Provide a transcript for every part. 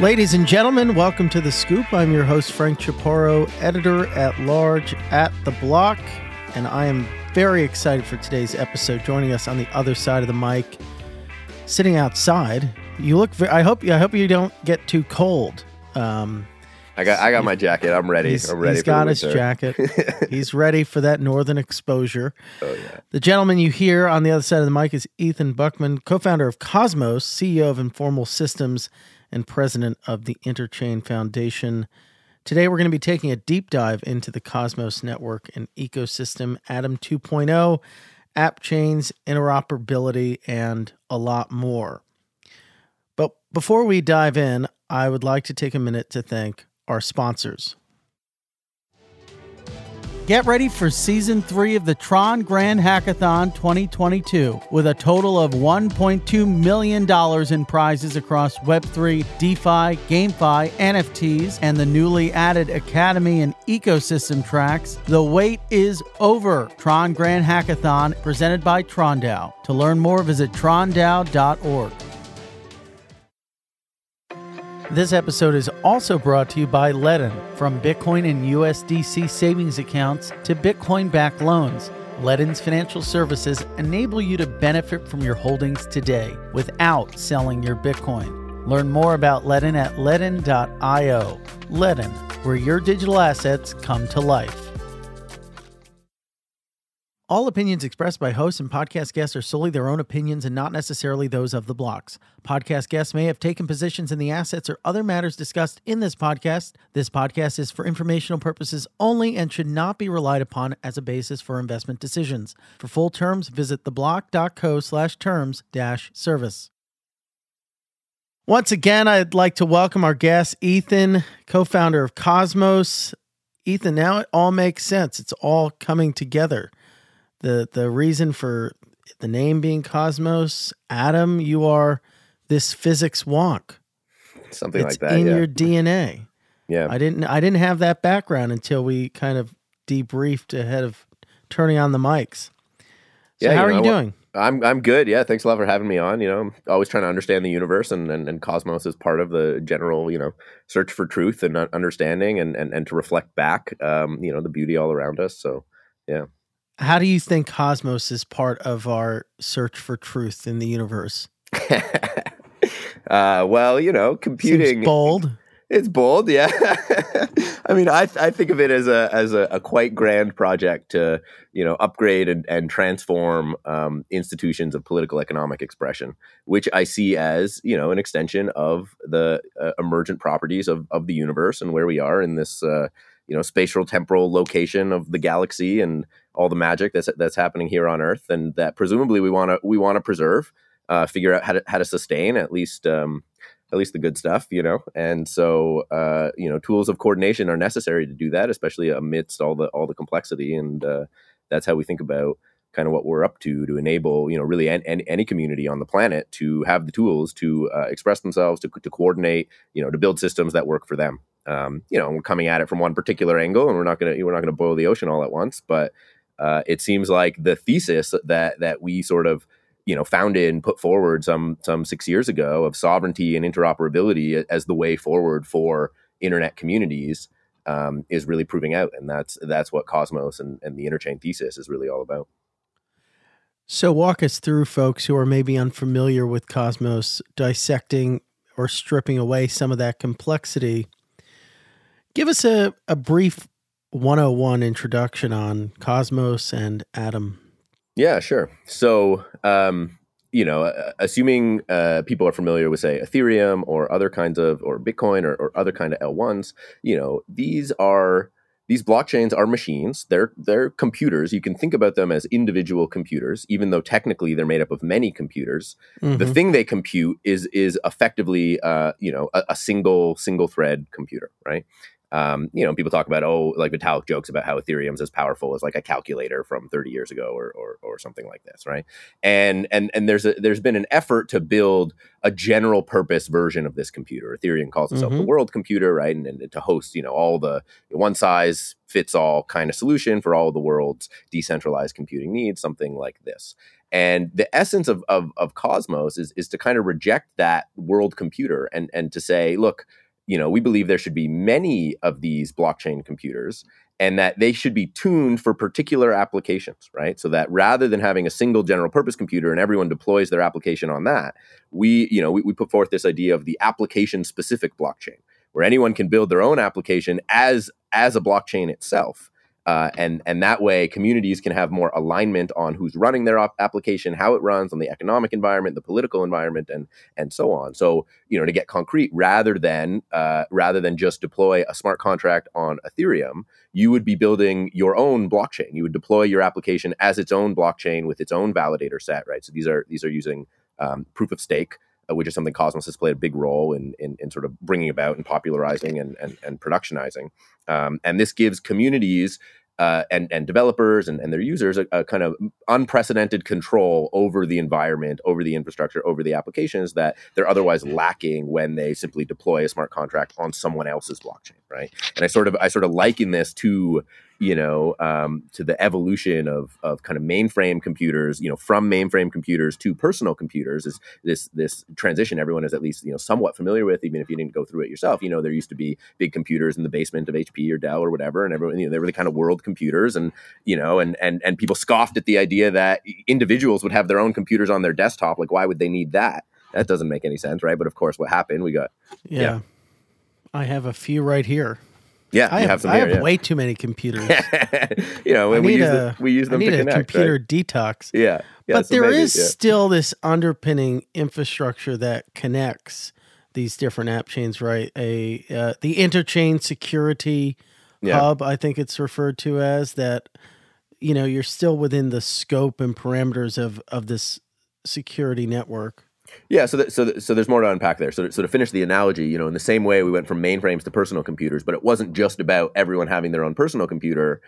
Ladies and gentlemen, welcome to The Scoop. I'm your host, Frank Chaparro, editor at large at The Block, and I am very excited for today's episode. Joining us on the other side of the mic, sitting outside. You look. Very, I hope. I hope you don't get too cold. Um, I got. I got my jacket. I'm ready. I'm ready. He's got his jacket. he's ready for that northern exposure. Oh yeah. The gentleman you hear on the other side of the mic is Ethan Buchman, co-founder of Cosmos, CEO of Informal Systems and president of the Interchain Foundation. Today, we're going to be taking a deep dive into the Cosmos network and ecosystem, Atom 2.0, app chains, interoperability, and a lot more. But before we dive in, I would like to take a minute to thank our sponsors. Get ready for season three of the Tron Grand Hackathon 2022 with a total of $1.2 million in prizes across Web3, DeFi, GameFi, NFTs, and the newly added Academy and Ecosystem tracks. The wait is over. Tron Grand Hackathon presented by TronDAO. To learn more, visit trondao.org. This episode is also brought to you by Ledn. From Bitcoin and USDC savings accounts to Bitcoin backed loans, Ledn's financial services enable you to benefit from your holdings today without selling your Bitcoin. Learn more about Ledn at ledn.io. Ledn, where your digital assets come to life. All opinions expressed by hosts and podcast guests are solely their own opinions and not necessarily those of the blocks. Podcast guests may have taken positions in the assets or other matters discussed in this podcast. This podcast is for informational purposes only and should not be relied upon as a basis for investment decisions. For full terms, visit theblock.co slash terms dash service. Once again, I'd like to welcome our guest, Ethan, co founder of Cosmos. Ethan, now it all makes sense. It's all coming together the the reason for the name being Cosmos, Atom, you are this physics wonk. Something it's like that. in yeah. your DNA. Yeah. I didn't I didn't have that background until we kind of debriefed ahead of turning on the mics. So Yeah, how you are you doing? I'm I'm good. Yeah, thanks a lot for having me on. You know, I'm always trying to understand the universe, and and, and Cosmos is part of the general, you know, search for truth and understanding, and and and to reflect back, um, you know, the beauty all around us. So, yeah. How do you think Cosmos is part of our search for truth in the universe? uh, well, you know, computing Seems bold. It's bold, yeah. I mean, I I think of it as a as a, a, quite grand project to you know upgrade and, and transform um, institutions of political economic expression, which I see as you know an extension of the uh, emergent properties of of the universe and where we are in this uh, you know spatial temporal location of the galaxy and all the magic that's that's happening here on Earth, and that presumably we want to we want to preserve, uh, figure out how to how to sustain at least. Um, at least the good stuff, you know. And so, uh, you know, tools of coordination are necessary to do that, especially amidst all the all the complexity. And uh, that's how we think about kind of what we're up to to enable, you know, really any, any community on the planet to have the tools to uh, express themselves, to to coordinate, you know, to build systems that work for them. Um, you know, we're coming at it from one particular angle, and we're not gonna we're not gonna boil the ocean all at once, but uh, it seems like the thesis that that we sort of you know founded and put forward some some six years ago of sovereignty and interoperability as the way forward for internet communities um, is really proving out, and that's that's what Cosmos and, and the interchain thesis is really all about. So walk us through folks who are maybe unfamiliar with Cosmos, dissecting or stripping away some of that complexity. Give us a, a brief 101 introduction on Cosmos and Atom. Yeah, sure. So, um, you know, assuming uh, people are familiar with, say, Ethereum or other kinds of, or Bitcoin or, or other kind of L1s, you know, these are these blockchains are machines. They're they're computers. You can think about them as individual computers, even though technically they're made up of many computers. Mm-hmm. The thing they compute is is effectively, uh, you know, a, a single single thread computer, right? Um, you know, people talk about, oh, like Vitalik jokes about how Ethereum's as powerful as like a calculator from 30 years ago or, or, or something like this, right? And and and there's a, there's been an effort to build a general purpose version of this computer. Ethereum calls itself mm-hmm. the world computer, right? And, and to host, you know, all the one size fits all kind of solution for all the world's decentralized computing needs, something like this. And the essence of, of, of Cosmos is, is to kind of reject that world computer and, and to say, look, you know, we believe there should be many of these blockchain computers and that they should be tuned for particular applications, right? So that rather than having a single general purpose computer and everyone deploys their application on that, we, you know, we, we put forth this idea of the application specific blockchain where anyone can build their own application as as a blockchain itself uh, and and that way communities can have more alignment on who's running their op- application, how it runs, on the economic environment, the political environment, and and so on. So you know to get concrete, rather than uh, rather than just deploy a smart contract on Ethereum, you would be building your own blockchain. You would deploy your application as its own blockchain with its own validator set, right? So these are these are using um, proof of stake which is something Cosmos has played a big role in, in, in sort of bringing about and popularizing and, and, and productionizing. Um, and this gives communities uh, and and developers and, and their users a, a, kind of unprecedented control over the environment, over the infrastructure, over the applications that they're otherwise lacking when they simply deploy a smart contract on someone else's blockchain, right? And I sort of I sort of liken this to you know, um, to the evolution of of kind of mainframe computers, you know, from mainframe computers to personal computers is this this transition everyone is at least you know somewhat familiar with, even if you didn't go through it yourself. You know, there used to be big computers in the basement of HP or Dell or whatever, and everyone you know they were the kind of world computers, and you know, and and and people scoffed at the idea that individuals would have their own computers on their desktop. Like, why would they need that? That doesn't make any sense, right? But of course, what happened? We got yeah. yeah. I have a few right here. Yeah, I have, have I here, have yeah. way too many computers. you know, we use, a, the, we use them I need to a connect. computer right? detox. Yeah, yeah but so there maybe, is yeah. still this underpinning infrastructure that connects these different app chains, right? A uh, the interchain security hub, I think it's referred to as that. You know, you're still within the scope and parameters of of this security network. Yeah, so so so there's more to unpack there. So to, so to finish the analogy, you know, in the same way we went from mainframes to personal computers, but it wasn't just about everyone having their own personal computer.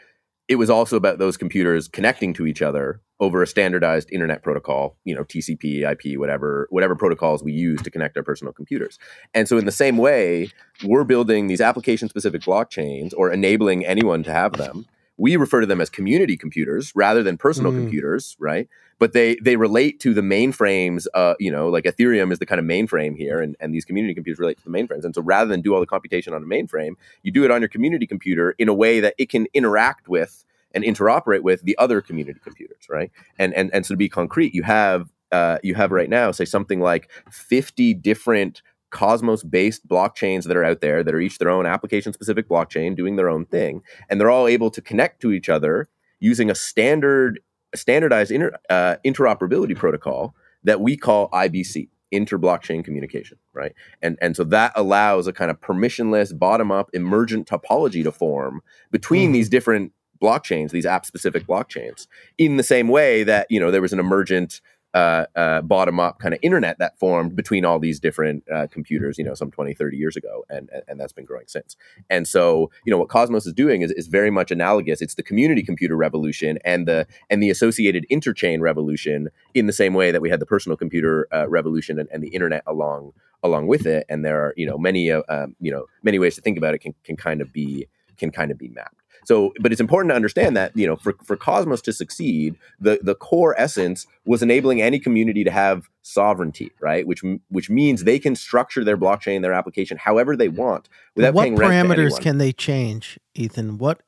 It was also about those computers connecting to each other over a standardized internet protocol, you know, TCP, IP, whatever whatever protocols we use to connect our personal computers. And so in the same way, we're building these application specific blockchains or enabling anyone to have them. We refer to them as community computers rather than personal Mm. computers, right? but they they relate to the mainframes uh you know like ethereum is the kind of mainframe here and, and these community computers relate to the mainframes and so rather than do all the computation on a mainframe you do it on your community computer in a way that it can interact with and interoperate with the other community computers right and and, and so to be concrete you have uh, you have right now say something like 50 different cosmos based blockchains that are out there that are each their own application specific blockchain doing their own thing and they're all able to connect to each other using a standard standardized inter, uh, interoperability protocol that we call IBC, inter-blockchain communication, right? And and so that allows a kind of permissionless, bottom-up, emergent topology to form between Mhm. these different blockchains, these app-specific blockchains, in the same way that you know there was an emergent uh, uh, bottom up kind of internet that formed between all these different uh, computers, you know, some 20, 30 years ago. And, and, and that's been growing since. And so, you know, what Cosmos is doing is, is very much analogous. It's the community computer revolution and the, and the associated interchain revolution in the same way that we had the personal computer uh, revolution and, and the internet along, along with it. And there are, you know, many, uh, um, you know, many ways to think about it can, can kind of be, can kind of be mapped. So, but it's important to understand that you know, for, for Cosmos to succeed, the the core essence was enabling any community to have sovereignty, right? Which which means they can structure their blockchain, their application, however they want, without what paying rent to parameters can they change, Ethan? What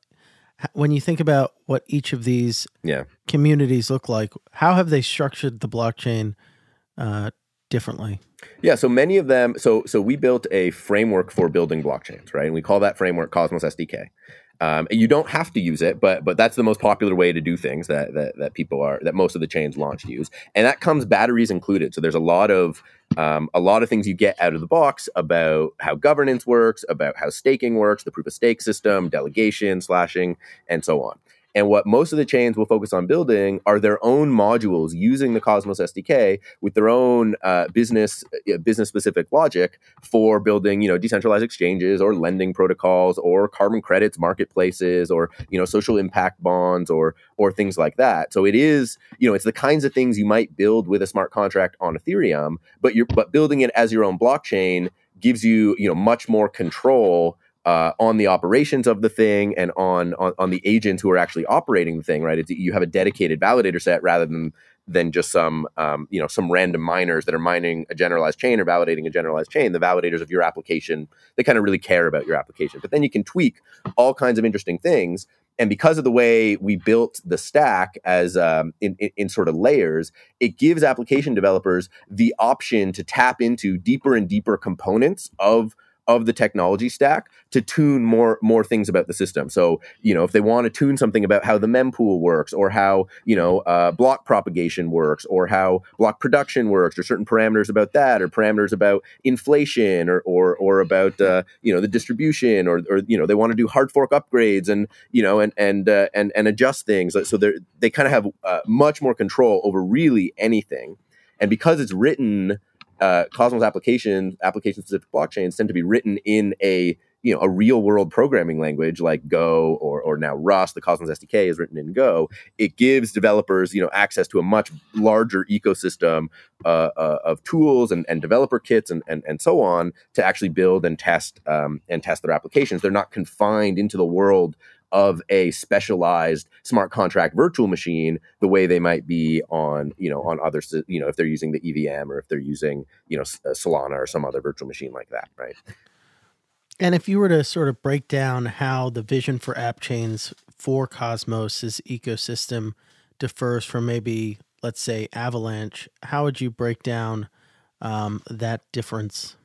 when you think about what each of these Yeah. communities look like, how have they structured the blockchain uh, differently? Yeah, so many of them. So so we built a framework for building blockchains, right? And we call that framework Cosmos SDK. Um, you don't have to use it, but but that's the most popular way to do things that, that that people are that most of the chains launched use, and that comes batteries included. So there's a lot of um, a lot of things you get out of the box about how governance works, about how staking works, the proof of stake system, delegation, slashing, and so on. And what most of the chains will focus on building are their own modules using the Cosmos SDK with their own uh, business uh, business specific logic for building, you know, decentralized exchanges or lending protocols or carbon credits marketplaces or you know social impact bonds or or things like that. So it is, you know, it's the kinds of things you might build with a smart contract on Ethereum, but you're but building it as your own blockchain gives you, you know, much more control uh, on the operations of the thing and on, on on the agents who are actually operating the thing, right? It's, you have a dedicated validator set rather than than just some um, you know some random miners that are mining a generalized chain or validating a generalized chain. The validators of your application they kind of really care about your application, but then you can tweak all kinds of interesting things. And because of the way we built the stack as um, in, in, in sort of layers, it gives application developers the option to tap into deeper and deeper components of of the technology stack to tune more more things about the system. So you know if they want to tune something about how the mempool works, or how you know uh, block propagation works, or how block production works, or certain parameters about that, or parameters about inflation, or or or about uh, you know the distribution, or or you know they want to do hard fork upgrades and you know and and uh, and and adjust things. So they they kind of have uh, much more control over really anything, and because it's written uh, Cosmos application application specific blockchains tend to be written in a you know a real world programming language like Go or or now Rust. The Cosmos SDK is written in Go. It gives developers you know access to a much larger ecosystem uh, uh, of tools and, and developer kits and, and and so on to actually build and test um, and test their applications. They're not confined into the world of a specialized smart contract virtual machine the way they might be on you know on other you know if they're using the EVM or if they're using you know uh, Solana or some other virtual machine like that right? And if you were to sort of break down how the vision for app chains for Cosmos's ecosystem differs from maybe let's say Avalanche how would you break down um, that difference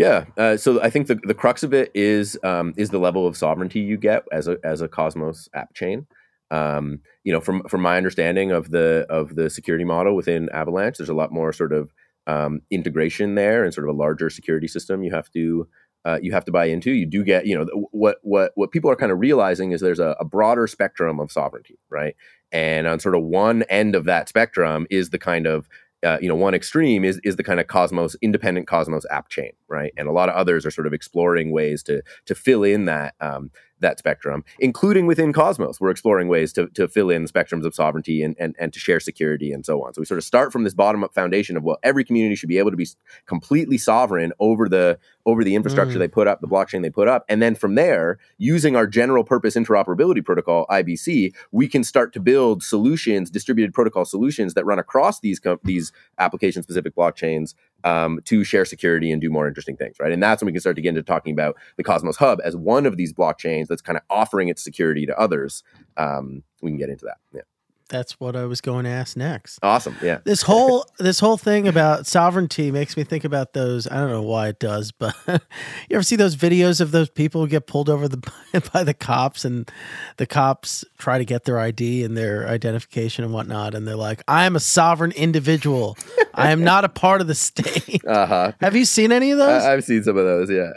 yeah, uh, so I think the, the crux of it is um, is the level of sovereignty you get as a as a Cosmos app chain. Um, you know, from from my understanding of the of the security model within Avalanche, there's a lot more sort of um, integration there and sort of a larger security system you have to uh, you have to buy into. You do get, you know, what what what people are kind of realizing is there's a, a, broader spectrum of sovereignty, right? And on sort of one end of that spectrum is the kind of uh, you know, one extreme is is the kind of Cosmos independent Cosmos app chain, right? And a lot of others are sort of exploring ways to to fill in that um, that spectrum, including within Cosmos. We're exploring ways to, to fill in the spectrums of sovereignty and, and, and to share security and so on. So we sort of start from this bottom up foundation of well, every community should be able to be completely sovereign over the over the infrastructure mm. they put up, the blockchain they put up, and then from there, using our general purpose interoperability protocol (IBC), we can start to build solutions, distributed protocol solutions that run across these com- these application specific blockchains um, to share security and do more interesting things, right? And that's when we can start to get into talking about the Cosmos Hub as one of these blockchains that's kind of offering its security to others. Um, we can get into that. Yeah that's what I was going to ask next. Awesome. Yeah. This whole this whole thing about sovereignty makes me think about those. I don't know why it does, but you ever see those videos of those people who get pulled over the by the cops and the cops try to get their ID and their identification and whatnot, and they're like, "I am a sovereign individual. I am not a part of the state." Uh huh. Have you seen any of those? I've seen some of those. Yeah.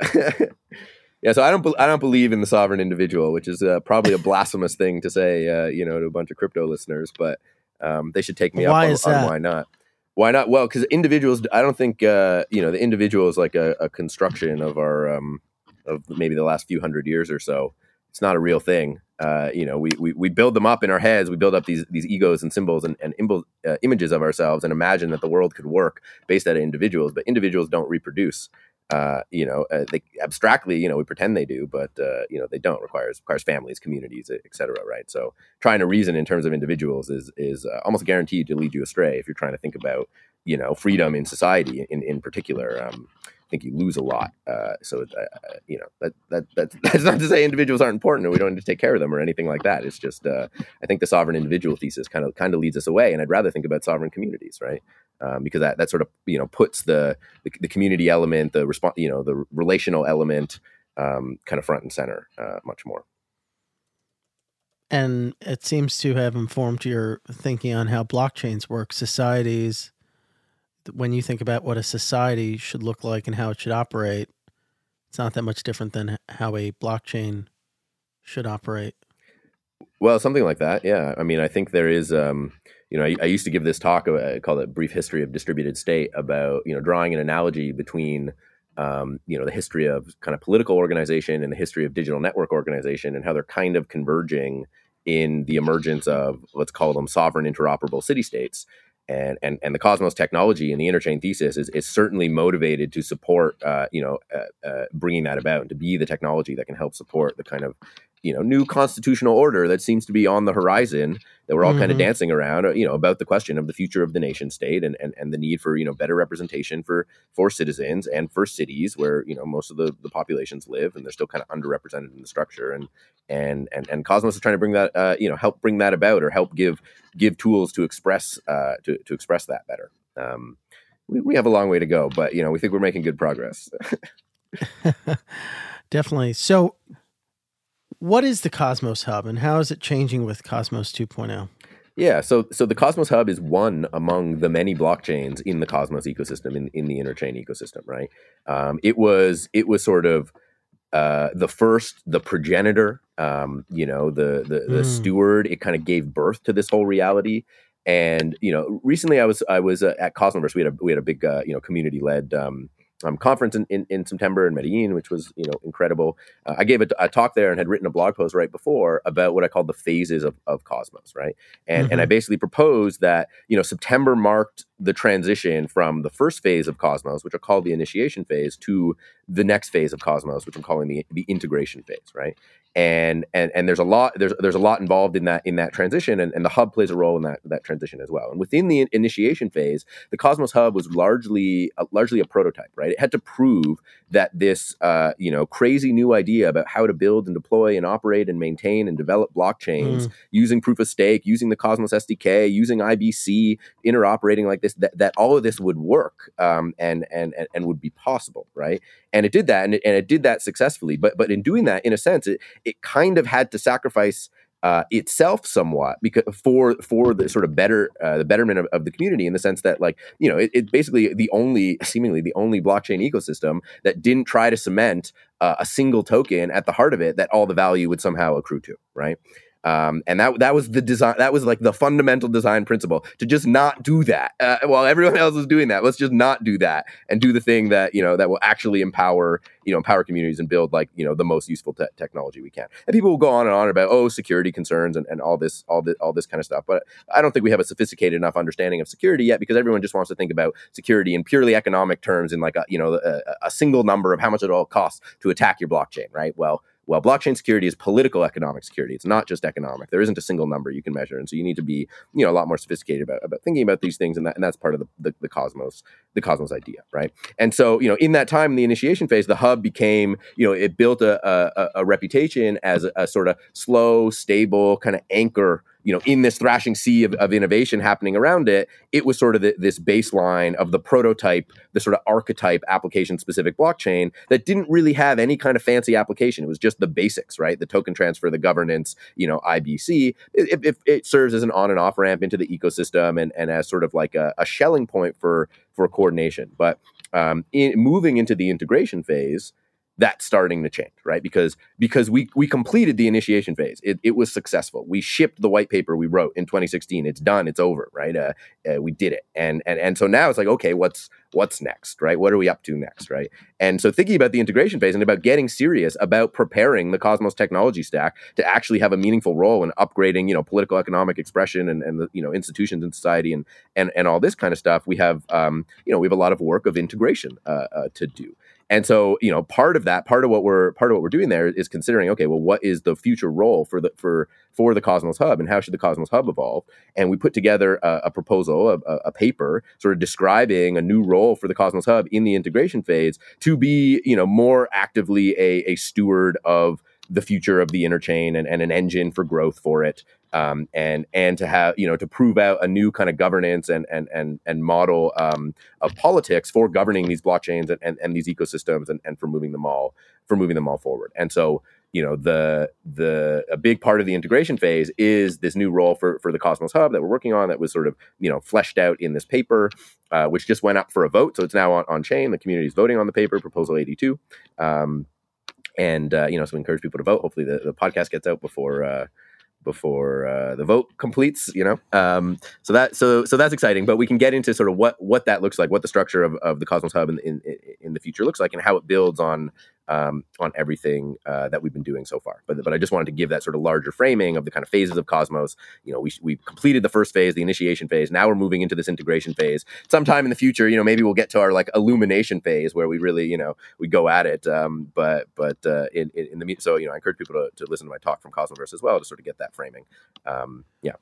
Yeah, so I don't I don't believe in the sovereign individual, which is uh, probably a blasphemous thing to say, uh, you know, to a bunch of crypto listeners. But um, they should take me why up on, on, why not. Why not? Well, because individuals, I don't think uh, you know the individual is like a, a construction of our um, of maybe the last few hundred years or so. It's not a real thing. Uh, you know, we, we we build them up in our heads. We build up these these egos and symbols and, and imbo- uh, images of ourselves, and imagine that the world could work based out of individuals. But individuals don't reproduce uh, you know, uh, they abstractly, you know, we pretend they do, but uh, you know, they don't. requires requires families, communities, et cetera, right? So, trying to reason in terms of individuals is is uh, almost guaranteed to lead you astray if you're trying to think about, you know, freedom in society in in particular. Um, I think you lose a lot. Uh, so, uh, you know, that, that that that's not to say individuals aren't important or we don't need to take care of them or anything like that. It's just I think the sovereign individual thesis kind of kind of leads us away, and I'd rather think about sovereign communities, right? Um, because that, that sort of you know puts the, the, the community element, the response, you know, the relational element, um, kind of front and center uh, much more. And it seems to have informed your thinking on how blockchains work. Societies, when you think about what a society should look like and how it should operate, it's not that much different than how a blockchain should operate. Well, something like that. Yeah. I mean, I think there is. Um, you know, I, I, used to give this talk, uh, I call it "Brief History of Distributed State," about you know drawing an analogy between um, you know the history of kind of political organization and the history of digital network organization, and how they're kind of converging in the emergence of let's call them sovereign interoperable city states. And, and and the Cosmos technology and the interchain thesis is, is certainly motivated to support uh, you know uh, uh, bringing that about and to be the technology that can help support the kind of you know new constitutional order that seems to be on the horizon that we're all mm-hmm. kind of dancing around you know about the question of the future of the nation state and, and and the need for you know better representation for for citizens and for cities where you know most of the the populations live and they're still kind of underrepresented in the structure and and and and Cosmos is trying to bring that uh, you know help bring that about or help give give tools to express uh, to to express that better. Um, we, we have a long way to go, but you know we think we're making good progress. Definitely. So, what is the Cosmos Hub, and how is it changing with Cosmos 2.0? Yeah, so so the Cosmos Hub is one among the many blockchains in the Cosmos ecosystem, in, in the interchain ecosystem, right? Um, it was it was sort of uh, the first, the progenitor, um, you know, the the, the mm. steward. It kind of gave birth to this whole reality. And you know, recently I was I was uh, at Cosmoverse. We had a we had a big uh, you know community led um, um, conference in, in, in, September in Medellin, which was you know incredible. Uh, I gave a, a, talk there and had written a blog post right before about what I called the phases of, of Cosmos, right? And mm-hmm. and I mm-hmm. basically proposed that you know September marked the transition from the first phase of Cosmos, which I called the initiation phase, to the next phase of Cosmos, which I'm calling the the integration phase, right? And and and there's a lot there's there's a lot involved in that in that transition and, and the hub plays a role in that that transition as well. And within the initiation phase the cosmos hub was largely uh, largely a prototype right? It had to prove that this uh, you know crazy new idea about how to build and deploy and operate and maintain and develop blockchains mm. using proof of stake using the cosmos sdk using ibc interoperating like this that, that all of this would work um, and, and and and would be possible right and it did that and it, and it did that successfully. But but in doing that in a sense it it kind of had to sacrifice uh, itself somewhat because for for the sort of better uh, the betterment of, of, the community in the sense that like you know it, it, basically the only seemingly the only blockchain ecosystem that didn't try to cement uh, a single token at the heart of it that all the value would somehow accrue to right um, and that that was the design. That was like the fundamental design principle to just not do that uh, while everyone else is doing that. Let's just not do that and do the thing that you know that will actually empower you know empower communities and build like you know the most useful te- technology we can. And people will go on and on about oh security concerns and, and all this all this all this kind of stuff. But I don't think we have a sophisticated enough understanding of security yet because everyone just wants to think about security in purely economic terms in like a you know a, a single number of how much it all costs to attack your blockchain. Right. Well well, blockchain security is political economic security. It's not just economic. There isn't a single number you can measure, and so you need to be, you know, a lot more sophisticated about, about thinking about these things, and that and that's part of the, the, the cosmos, the cosmos idea, right? And so, you know, in that time, the initiation phase, the hub became, you know, it built a a, a reputation as a, a sort of slow, stable kind of anchor you know, in this thrashing sea of, of innovation happening around it, it was sort of the, this baseline of the prototype, the sort of archetype application specific blockchain that didn't really have any kind of fancy application. It was just the basics, right? The token transfer, the governance, you know, IBC. It, it, it serves as an on and off ramp into the ecosystem and, and as sort of like a, a Schelling point for for coordination. But um, in, moving into the integration phase, that's starting to change, right? Because because we we completed the initiation phase. It, it was successful. We shipped the white paper we wrote in 2016. It's done. It's over, right? Uh, uh, we did it, and and and so now it's like, okay, what's what's next, right? What are we up to next, right? And so thinking about the integration phase and about getting serious about preparing the Cosmos technology stack to actually have a meaningful role in upgrading, you know, political economic expression and and the you know institutions in society and and and all this kind of stuff. We have um, you know we have a lot of work of integration uh, uh, to do. And so, you know, part of that, part of what we're part of what we're doing there is considering, okay, well, what is the future role for the for for the Cosmos Hub, and how should the Cosmos Hub evolve? And we put together a, a proposal, a, a, paper, sort of describing a new role for the Cosmos Hub in the integration phase to be, you know, more actively a, a steward of the future of the interchain and, and an engine for growth for it um, and and to have you know to prove out a new kind of governance and and and and model um, of politics for governing these blockchains and, and, and these ecosystems and, and for moving them all for moving them all forward. And so you know the the a big part of the integration phase is this new role for for the Cosmos Hub that we're working on that was sort of you know fleshed out in this paper, uh, which just went up for a vote. So it's now on, on chain. The community is voting on the paper, proposal eighty two. Um, and uh, you know, so we encourage people to vote. Hopefully, the, the podcast gets out before uh, before uh, the vote completes you know? Um, so that so so that's exciting but we can get into sort of what what that looks like what the structure of, of the cosmos hub in, in in the future looks like and how it builds on um, on everything uh, that we've been doing so far. But but I just wanted to give that sort of larger framing of the kind of phases of Cosmos. You know, we we completed the first phase, the initiation phase. Now we're moving into this integration phase. Sometime in the future, you know, maybe we'll get to our like illumination phase where we really, you know, we go at it. Um, but but uh, in, in, the so you know, I encourage people to, to listen to my talk from Cosmoverse as well to sort of get that framing. Um, yeah.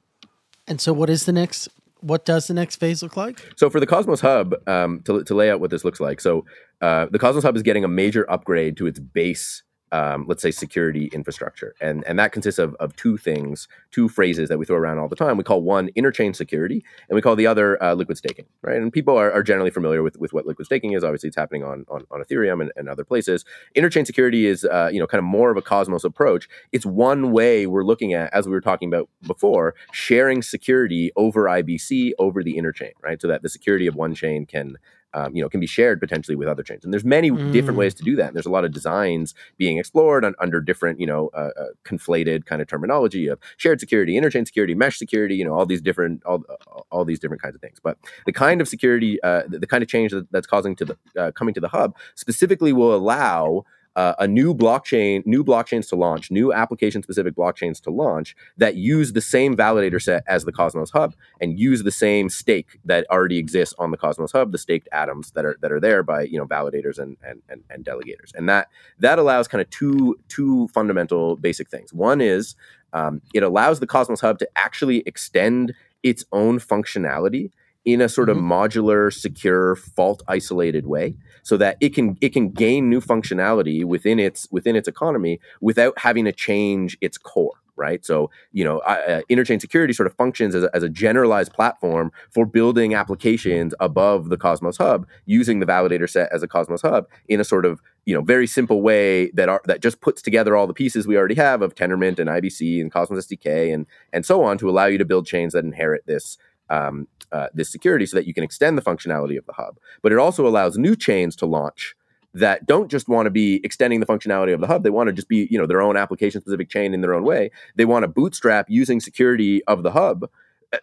And so, what is the next what does the next phase look like? So for the Cosmos Hub, um, to, to lay out what this looks like, so uh, the Cosmos Hub is getting a major upgrade to its base um, let's say security infrastructure. And and that consists of, of two things two phrases that we throw around all the time. We call one interchain security and we call the other uh, liquid staking right? And people are, are, generally familiar with, with what liquid staking is. Obviously it's happening on on, on ethereum and, and, other places. Interchain security is uh, you know kind of more of a cosmos approach. It's one way we're looking at as we were talking about before sharing security over ibc over the interchain right? So that the security of one chain can um, you know, can be shared potentially with other chains. And there's many mm. different ways to do that. And there's a lot of designs being explored on, under different, you know, uh, uh, conflated kind of terminology of shared security, interchain security, mesh security, you know, all these different, all, all these different kinds of things. But the kind of security, uh, the, the, kind of change that, that's causing to the uh, coming to the hub specifically will allow uh, a new blockchain, new blockchains to launch, new application specific blockchains to launch that use the same validator set as the Cosmos Hub and use the same stake that already exists on the Cosmos Hub, the staked atoms that are that are there by you know validators and and and, and delegators, and that that allows kind of two two fundamental basic things. One is um, it allows the Cosmos Hub to actually extend its own functionality in a sort of mm-hmm. modular, secure, fault isolated way so that it can it can gain new functionality within its within its economy without having to change its core right so you know uh, interchain security sort of functions as a, as a generalized platform for building applications above the cosmos hub using the validator set as a cosmos hub in a sort of you know very simple way that are that just puts together all the pieces we already have of tendermint and ibc and cosmos sdk and and so on to allow you to build chains that inherit this um, uh, this security so that you can extend the functionality of the hub. But it also allows new chains to launch that don't just want to be extending the functionality of the hub. They want to just be, you know, their own application specific chain in their own way. They want to bootstrap using security of the hub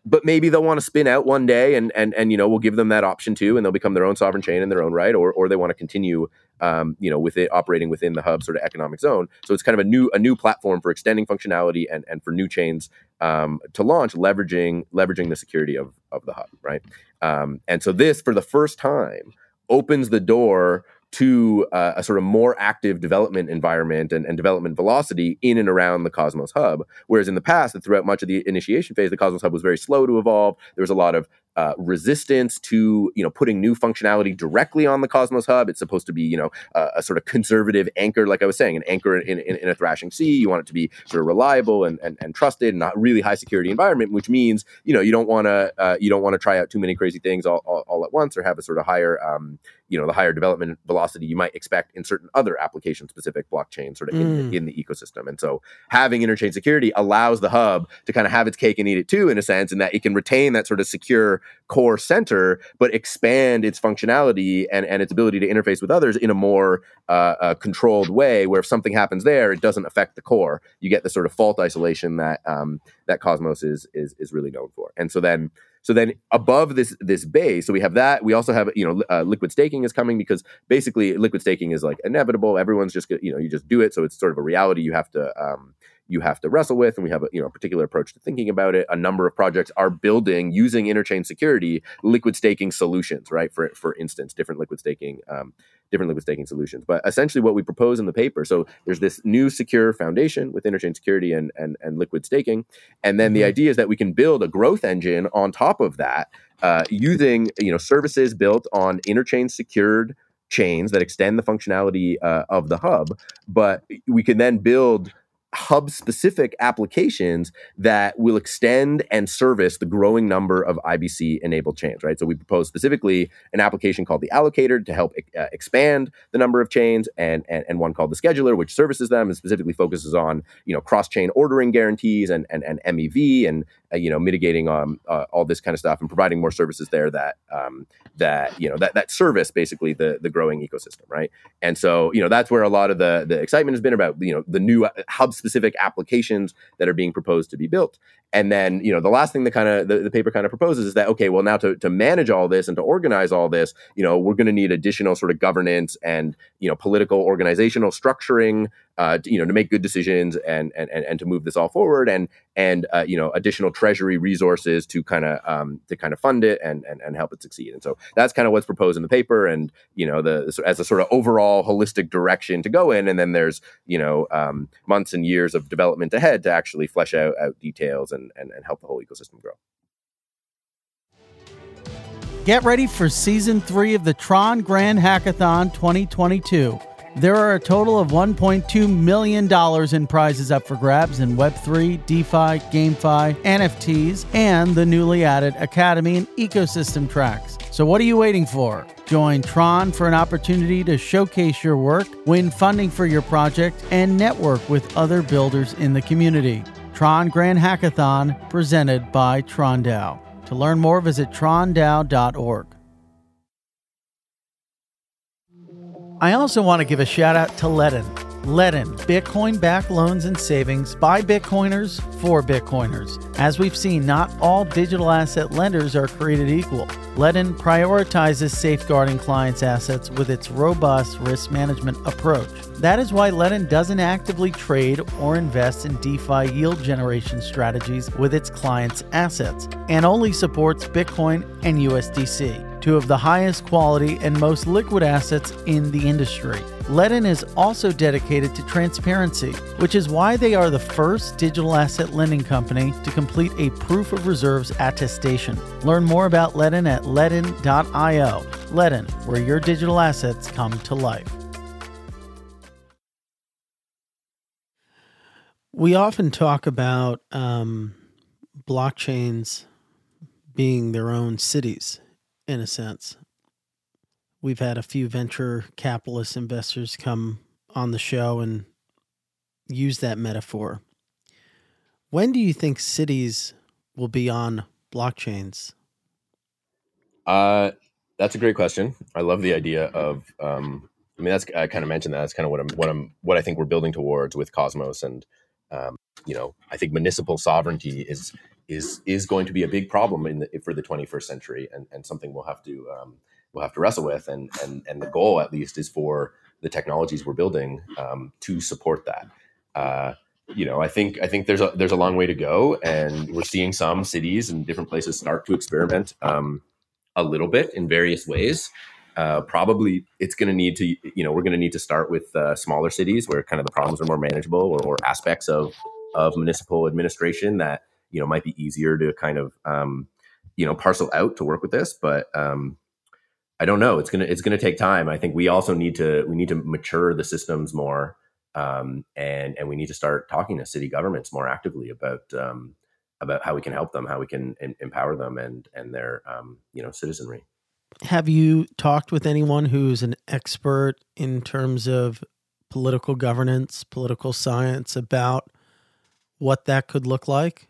but maybe they'll want to spin out one day and and and you know we'll give them that option too and they'll become their own sovereign chain in their own right or or they want to continue um, you know with it operating within the hub sort of economic zone so it's kind of a new a new platform for extending functionality and and for new chains um, to launch leveraging leveraging the security of of the hub right um, and so this for the first time opens the door to uh, a sort of more active development environment and, and, development velocity in and around the Cosmos Hub. Whereas in the past, and throughout much of the initiation phase, the Cosmos Hub was very slow to evolve. There was a lot of uh, resistance to you know putting new functionality directly on the Cosmos Hub. It's supposed to be you know uh, a sort of conservative anchor, like I was saying, an anchor in, in, in, a thrashing sea. You want it to be sort of reliable and, and, and trusted, and not really high security environment, which means you know you don't want to uh, you don't want to try out too many crazy things all, all, all, at once or have a sort of higher um, you know the higher development velocity you might expect in certain other application specific blockchains sort of mm. in, the, in the ecosystem. And so having interchain security allows the hub to kind of have its cake and eat it too, in a sense, in that it can retain that sort of secure core center, but expand its functionality and, and its ability to interface with others in a more uh, uh, controlled way, where if something happens there, it doesn't affect the core. You get the sort of fault isolation that um, that Cosmos is is is really known for. And so then so then above this this base, so we have that. We also have you know uh, liquid staking is coming because basically liquid staking is like inevitable. Everyone's just you know you just do it, so it's sort of a reality you have to um, you have to wrestle with and we have a you know a particular approach to thinking about it. A number of projects are building using interchain security liquid staking solutions right? For for instance different liquid staking um, different liquid staking solutions. But essentially what we propose in the paper so there's this new secure foundation with interchain security and and, and liquid staking. And then mm-hmm. the idea is that we can build a growth engine on top of that uh, using you know services built on interchain secured chains that extend the functionality uh, of the hub. But we can then build hub specific applications that will extend and service the growing number of IBC enabled chains, right? So we propose specifically an application called the allocator to help uh, expand the number of chains and, and, and one called the scheduler, which services them and specifically focuses on, you know, cross chain ordering guarantees and, and, and MEV and, you know, mitigating um, uh, all this kind of stuff and providing more services there that, um, that, you know, that, that service basically the, the growing ecosystem, right? And so, you know, that's where a lot of the, the excitement has been about, you know, the new uh, hub specific applications that are being proposed to be built. And then you know the last thing the kind of the, the paper kind of proposes is that okay well now to, to manage all this and to organize all this you know we're going to need additional sort of governance and you know political organizational structuring uh, to, you know to make good decisions and and and to move this all forward and and uh, you know additional treasury resources to kind of um, to kind of fund it and, and and help it succeed. And so that's kind of what's proposed in the paper and you know the as a sort of overall holistic direction to go in. And then there's you know um, months and years of development ahead to actually flesh out, out details and, and and help the whole ecosystem grow. Get ready for season three of the Tron Grand Hackathon 2022. There are a total of $1.2 million in prizes up for grabs in Web3, DeFi, GameFi, NFTs, and the newly added Academy and Ecosystem tracks. So, what are you waiting for? Join Tron for an opportunity to showcase your work, win funding for your project, and network with other builders in the community. Tron Grand Hackathon, presented by TronDAO. To learn more, visit trondao.org. I also want to give a shout out to Ledn. Ledn, Bitcoin backed loans and savings by Bitcoiners for Bitcoiners. As we've seen, not all digital asset lenders are created equal. Ledn prioritizes safeguarding clients' assets with its robust risk management approach. That is why Ledn doesn't actively trade or invest in DeFi yield generation strategies with its clients' assets and only supports Bitcoin and USDC two of the highest quality and most liquid assets in the industry. Ledn is also dedicated to transparency, which is why they are the first digital asset lending company to complete a proof of reserves attestation. Learn more about Ledn at ledn.io. Ledn, where your digital assets come to life. We often talk about um, blockchains being their own cities in a sense. We've had a few venture capitalist investors come on the show and use that metaphor. When do you think cities will be on blockchains? Uh, that's a great question. I love the idea of. Um, I mean, that's I kind of mentioned that. That's kind of what I'm, what I'm, what I think we're building towards with Cosmos, and um, you know, I think municipal sovereignty is is is going to be a big problem in the, for the 21st century, and, and something we'll have to um, we'll have to wrestle with. And and and the goal, at least, is for the technologies we're building um, to support that. Uh, you know, I think I think there's a there's a long way to go, and we're seeing some cities and different places start to experiment um, a little bit in various ways. Uh, probably it's going to need to you know we're going to need to start with uh, smaller cities where kind of the problems are more manageable or, or aspects of of municipal administration that you know might be easier to kind of um, you know parcel out to work with this but um, i don't know. It's gonna it's gonna take time. I think we also need to we need to mature the systems more um, and and we need to start talking to city governments more actively about um, about how we can help them how we can em- empower them and and their um, you know citizenry. Have you talked with anyone who's an expert in terms of political governance political science about what that could look like?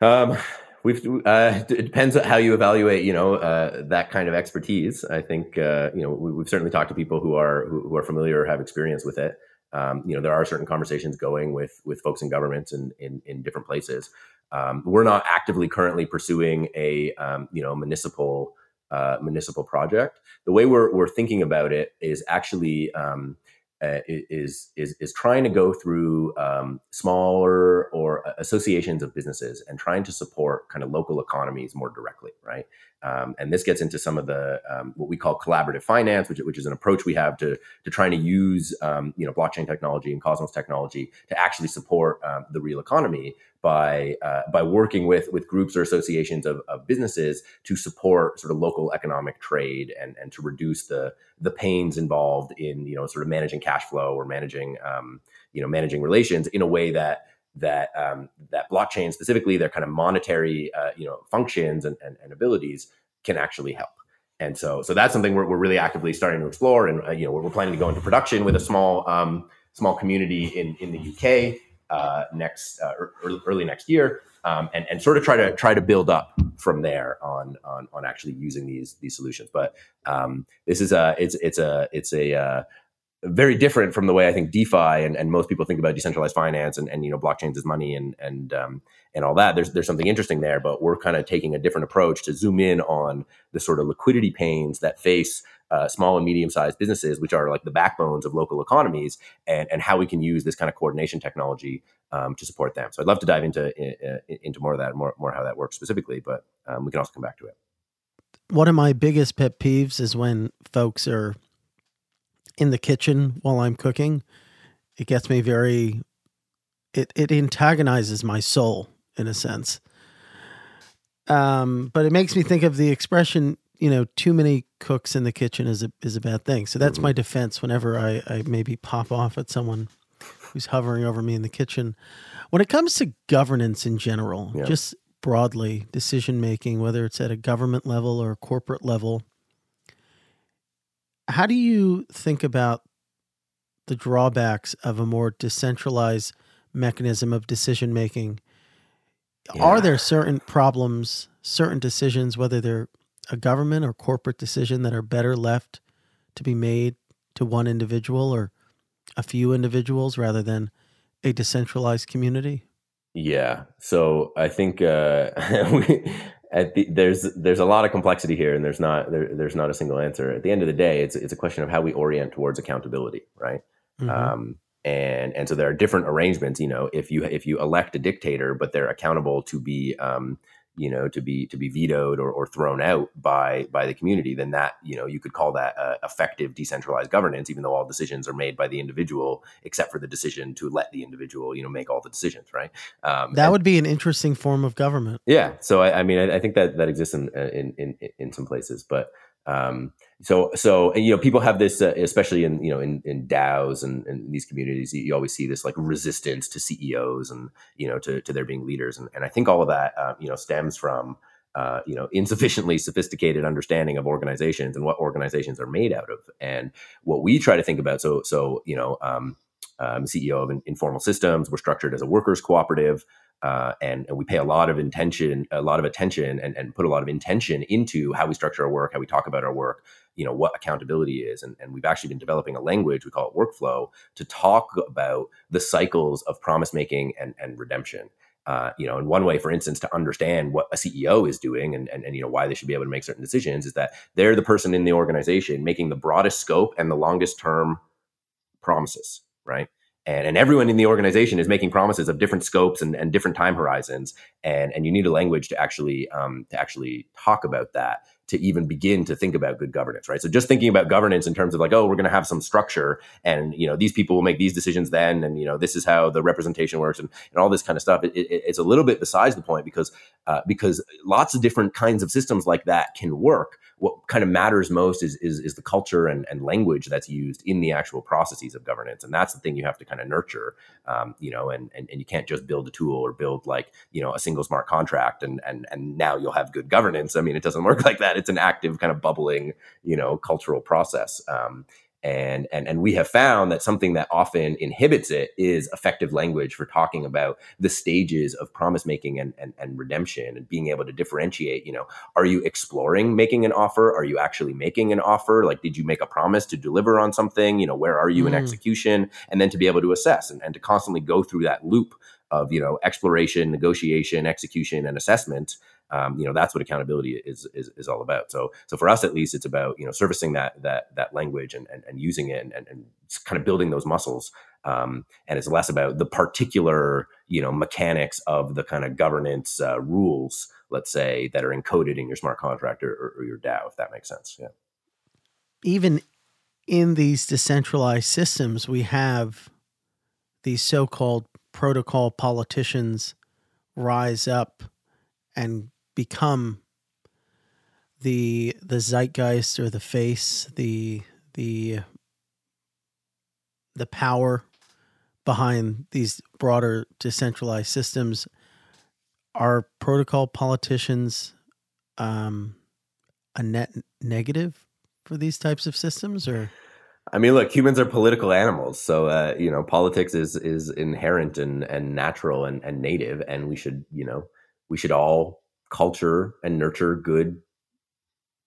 Um, we've uh, it depends on how you evaluate, you know, uh, that kind of expertise. I think uh, you know we, have certainly talked to people who are who, are familiar or have experience with it. Um, you know, there are certain conversations going with with folks in governments and in, in, different places. Um, we're not actively currently pursuing a um, you know municipal uh, municipal project. The way we're we're thinking about it is actually um, uh, is is is trying to go through um, smaller or uh, associations of businesses and trying to support kind of local economies more directly, right? Um, and this gets into some of the um, what we call collaborative finance, which, which is an approach we have to to trying to use um, you know blockchain technology and Cosmos technology to actually support um, the real economy by uh, by working with with groups or associations of, of businesses to support sort of local economic trade and and to reduce the the pains involved in you know sort of managing cash flow or managing um, you know managing relations in a way that that um, that blockchain specifically their kind of monetary uh, you know functions and, and, and, abilities can actually help. And so so that's something we're, we're really actively starting to explore and uh, you know we're, planning to go into production with a small um, small community in in the UK uh, next uh, early, early next year um, and, and sort of try to try to build up from there on on, on actually using these these solutions but um, this is a it's it's a it's a uh, very different from the way I think DeFi and, and most people think about decentralized finance and, and you know blockchains as money and and um, and all that. There's there's something interesting there, but we're kind of taking a different approach to zoom in on the sort of liquidity pains that face uh, small and medium sized businesses, which are like the backbones of local economies, and and how we can use this kind of coordination technology um, to support them. So I'd love to dive into into more of that, more more how that works specifically, but um, we can also come back to it. One of my biggest pet peeves is when folks are in the kitchen while I'm cooking. It gets me very it it antagonizes my soul in a sense. Um, but it makes me think of the expression, you know, too many cooks in the kitchen is a is a bad thing. So that's mm-hmm. my defense whenever I, I maybe pop off at someone who's hovering over me in the kitchen. When it comes to governance in general, yeah. just broadly, decision making, whether it's at a government level or a corporate level, how do you think about the drawbacks of a more decentralized mechanism of decision making? Yeah. Are there certain problems, certain decisions, whether they're a government or corporate decision, that are better left to be made to one individual or a few individuals rather than a decentralized community? Yeah. So I think uh, we, the, there's there's a lot of complexity here, and there's not there, there's not a single answer. At the end of the day, it's it's a question of how we orient towards accountability, right? Mm-hmm. Um, and and so there are different arrangements. You know, if you if you elect a dictator, but they're accountable to be um, you know to be to be vetoed or, or thrown out by by the community then that you know you could call that uh, effective decentralized governance even though all decisions are made by the individual except for the decision to let the individual you know make all the decisions right? Um, that and, would be an interesting form of government. Yeah so i, I mean I, I, think that that exists in in in, in some places but um, so so and, you know people have this uh, especially in you know in, in DAOs and, and these communities you always see this like resistance to CEOs and you know to, to their being leaders and, and I think all of that uh, you know stems from uh, you know insufficiently sophisticated understanding of organizations and what organizations are made out of and what we try to think about so so you know um, I'm CEO of Informal Systems. We're structured as a workers cooperative. Uh, and, and we pay a lot of intention, a lot of attention, and, and put a lot of intention into how we structure our work, how we talk about our work, you know, what accountability is. And, and we've actually been developing a language, we call it workflow, to talk about the cycles of promise making and, and redemption. Uh, you know, in one way, for instance, to understand what a CEO is doing and, and, and, you know, why they should be able to make certain decisions is that they're the person in the organization making the broadest scope and the longest term promises, right? And, and everyone in the organization is making promises of different scopes and, and different time horizons. And and you need a language to actually um, to actually talk about that to even begin to think about good governance right? So just thinking about governance in terms of like oh we're going to have some structure and you know these people will make these decisions then and you know this is how the representation works and, and all this kind of stuff it, it, it's a little bit besides the point because uh, because lots of different kinds of systems like that can work. What kind of matters most is is, is the culture and, and language that's used in the actual processes of governance and that's the thing you have to kind of nurture um, you know and, and and you can't just build a tool or build like you know a single smart contract and and and now you'll have good governance. I mean it doesn't work like that. It's an active kind of bubbling you know cultural process. Um, and and and we have found that something that often inhibits it is effective language for talking about the stages of promise making and, and and redemption and being able to differentiate you know are you exploring making an offer? Are you actually making an offer? Like did you make a promise to deliver on something? You know where are you mm. in execution? And then to be able to assess and, and to constantly go through that loop of you know exploration negotiation execution and assessment um, you know that's what accountability is, is is all about. So so for us at least, it's about you know servicing that that that language and and, and using it and, and, kind of building those muscles. Um, and it's less about the particular you know mechanics of the kind of governance uh, rules, let's say, that are encoded in your smart contract or, or your DAO, if that makes sense. Yeah. Even in these decentralized systems, we have these so-called protocol politicians rise up and become the the zeitgeist or the face, the the the power behind these broader decentralized systems are protocol politicians um, a net negative for these types of systems or? I mean, look, humans are political animals, so uh, you know, politics is is inherent and and natural and, and native, and we should, you know, we should all culture and nurture good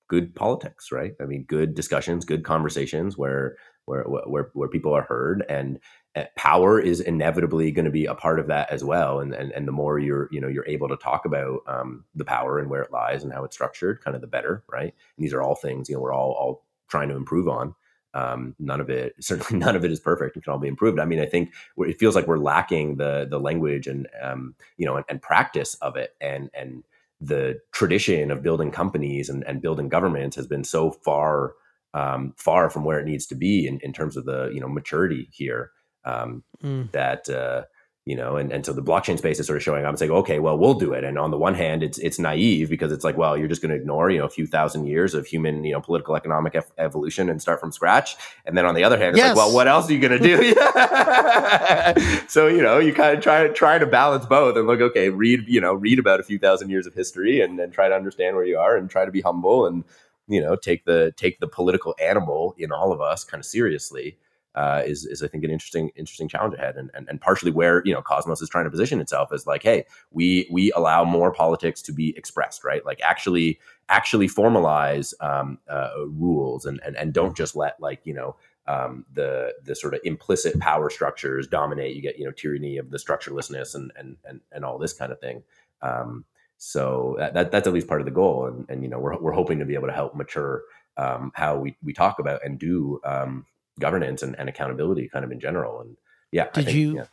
good politics right? I mean good discussions good conversations where where where where people are heard and uh, power is inevitably going to be a part of that as well. And, and and the more you're you know you're able to talk about um, the power and where it lies and how it's structured kind of the better right? And these are all things you know we're all all trying to improve on. Um, none of it certainly none of it is perfect. And can all be improved. I mean i think it feels like we're lacking the the language and um, you know and, and practice of it and and the tradition of building companies and, and building governments has been so far um, far from where it needs to be in, in terms of the you know maturity here um, mm. that uh, you know and, and so the blockchain space is sort of showing up. And saying okay well we'll do it. And on the one hand it's it's naive because it's like well you're just going to ignore you know a few thousand years of human you know political economic ev- evolution and start from scratch. And then on the other hand it's yes. like well what else are you going to do? So you know you kind of try try to balance both and look okay read you know read about a few thousand years of history and then try to understand where you are and try to be humble and you know take the take the political animal in all of us kind of seriously uh, is is I think an interesting interesting challenge ahead, and, and and partially where you know Cosmos is trying to position itself as like, hey, we we allow more politics to be expressed, right? Like actually actually formalize um, uh, rules and, and and don't just let like you know um, the the sort of implicit power structures dominate. You get you know tyranny of the structurelessness and and and and all this kind of thing. Um, so that, that, that's at least part of the goal, and, and you know we're we're hoping to be able to help mature um, how we we talk about and do um, governance and, and accountability kind of in general. And yeah, did think, you yeah.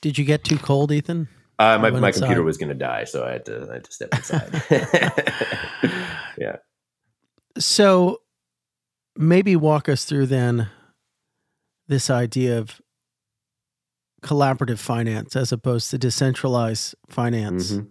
did you get too cold, Ethan? Uh, my my computer was going to die, so I had to I had to step inside. yeah. So maybe walk us through then this idea of collaborative finance as opposed to decentralized finance. Mm-hmm.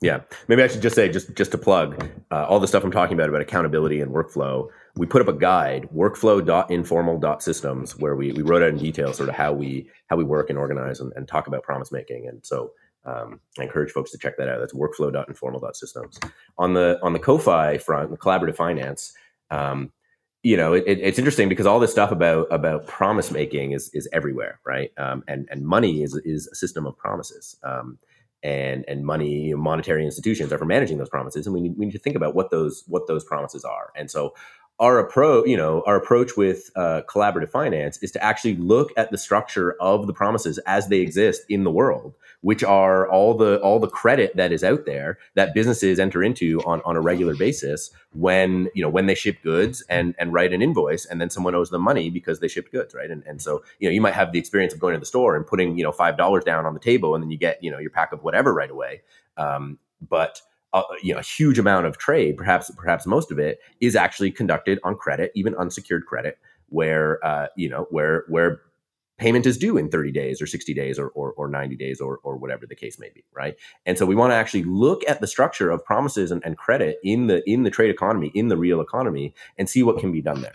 Yeah, maybe I should just say, just just to plug uh, all the stuff I'm talking about about accountability and workflow. We put up a guide, workflow.informal.systems, where we, we wrote out in detail sort of how we how we work and organize and, and talk about promise making. And so um, I encourage folks to check that out. That's workflow.informal.systems. On the on the CoFi front, the collaborative finance, um, you know, it, it's interesting because all this stuff about about promise making is is everywhere, right? Um, and and money is is a system of promises. And and money monetary institutions are for managing those promises and we need, we need to think about what those what those promises are. And so our approach, you know, our approach with uh, collaborative finance is to actually look at the structure of the promises as they exist in the world, which are all the all the credit that is out there that businesses enter into on, on a regular basis when you know when they ship goods and and write an invoice and then someone owes them money because they shipped goods, right? And and so you know you might have the experience of going to the store and putting you know five dollars down on the table and then you get you know your pack of whatever right away, um, but a, you know, a huge amount of trade, perhaps perhaps most of it, is actually conducted on credit, even unsecured credit, where uh, you know where where payment is due in 30 days or 60 days or, or, or 90 days or, or whatever the case may be right and so we want to actually look at the structure of promises and, and credit in the in the trade economy in the real economy and see what can be done there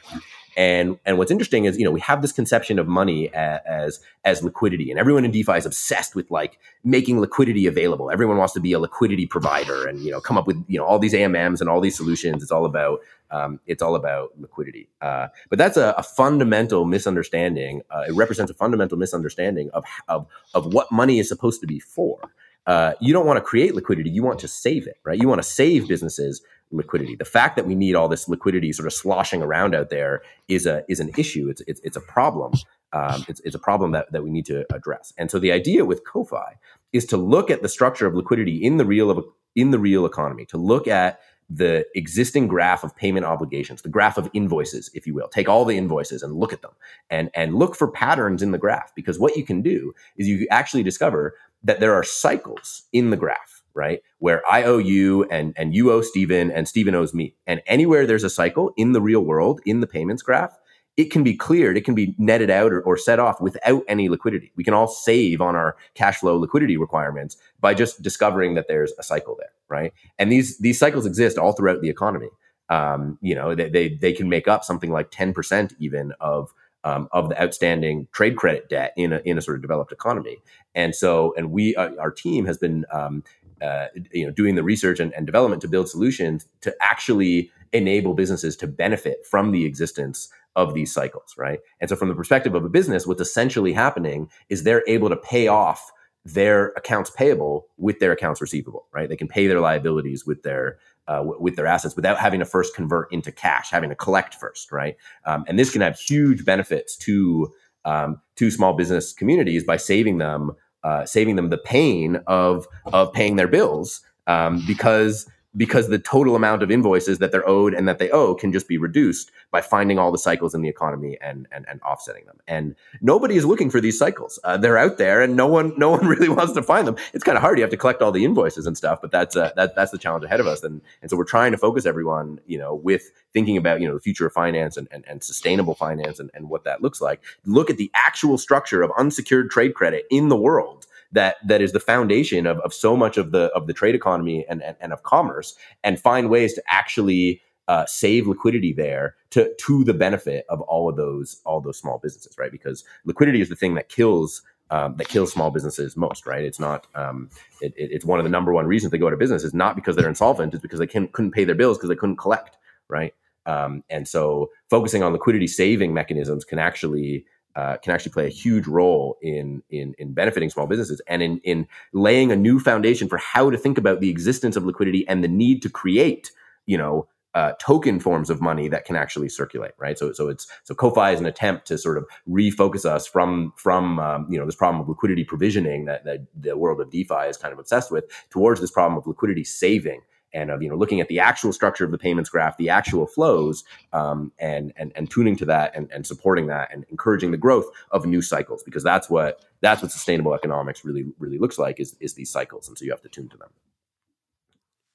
and and what's interesting is you know we have this conception of money as, as as liquidity, and everyone in DeFi is obsessed with like making liquidity available. Everyone wants to be a liquidity provider, and you know come up with you know all these AMMs and all these solutions. It's all about um, it's all about liquidity. Uh, but that's a, a fundamental misunderstanding. Uh, it represents a fundamental misunderstanding of, of of what money is supposed to be for. Uh, you don't want to create liquidity; you want to save it, right? You want to save businesses liquidity. The fact that we need all this liquidity sort of sloshing around out there is a is an issue. It's it's, it's a problem. Um, it's, it's a problem that, that we need to address. And so the idea with CoFi is to look at the structure of liquidity in the real of, in the real economy, to look at the existing graph of payment obligations, the graph of invoices, if you will. Take all the invoices and look at them and, and look for patterns in the graph. Because what you can do is you actually discover that there are cycles in the graph right? Where I owe you and, and you owe Stephen and Stephen owes me. And anywhere there's a cycle in the real world, in the payments graph, it can be cleared, it can be netted out or, or set off without any liquidity. We can all save on our cash flow liquidity requirements by just discovering that there's a cycle there, right? And these these cycles exist all throughout the economy. Um, you know, they, they they can make up something like 10% even of um, of the outstanding trade credit debt in a, in a sort of developed economy. And so, and we, uh, our team has been um, uh, you know doing the research and, and, development to build solutions to actually enable businesses to benefit from the existence of these cycles right and so from the perspective of a business what's essentially happening is they're able to pay off their accounts payable with their accounts receivable right they can pay their liabilities with their uh, w- with their assets without having to first convert into cash, having to collect first, right? Um, and this can have huge benefits to um, to small business communities by saving them uh, saving them the pain of of paying their bills um, because because the total amount of invoices that they're owed and that they owe can just be reduced by finding all the cycles in the economy and and, and offsetting them. And nobody is looking for these cycles. Uh, they're out there, and no one no one really wants to find them. It's kind of hard. You have to collect all the invoices and stuff, but that's uh, that that's the challenge ahead of us. And and so we're trying to focus everyone, you know, with thinking about you know the future of finance and and, and sustainable finance and, and what that looks like. Look at the actual structure of unsecured trade credit in the world that that is the foundation of, of so much of the of the trade economy and, and, and of commerce and find ways to actually uh, save liquidity there to to the benefit of all of those all those small businesses right? Because liquidity is the thing that kills um, that kills small businesses most right? It's not um, it, it's one of the number one reasons they go out of business is not because they're insolvent it's because they can, couldn't pay their bills because they couldn't collect right? Um, and so focusing on liquidity saving mechanisms can actually uh, can actually play a huge role in, in in benefiting small businesses and in in laying a new foundation for how to think about the existence of liquidity and the need to create you know uh, token forms of money that can actually circulate, right? So, so it's so CoFi is an attempt to sort of refocus us from from um, you know this problem of liquidity provisioning that, that the world of DeFi is kind of obsessed with towards this problem of liquidity saving and of you know looking at the actual structure of the payments graph, the actual flows, um, and and and tuning to that and, and supporting that and encouraging the growth of new cycles because that's what that's what sustainable economics really really looks like is is these cycles, and so you have to tune to them.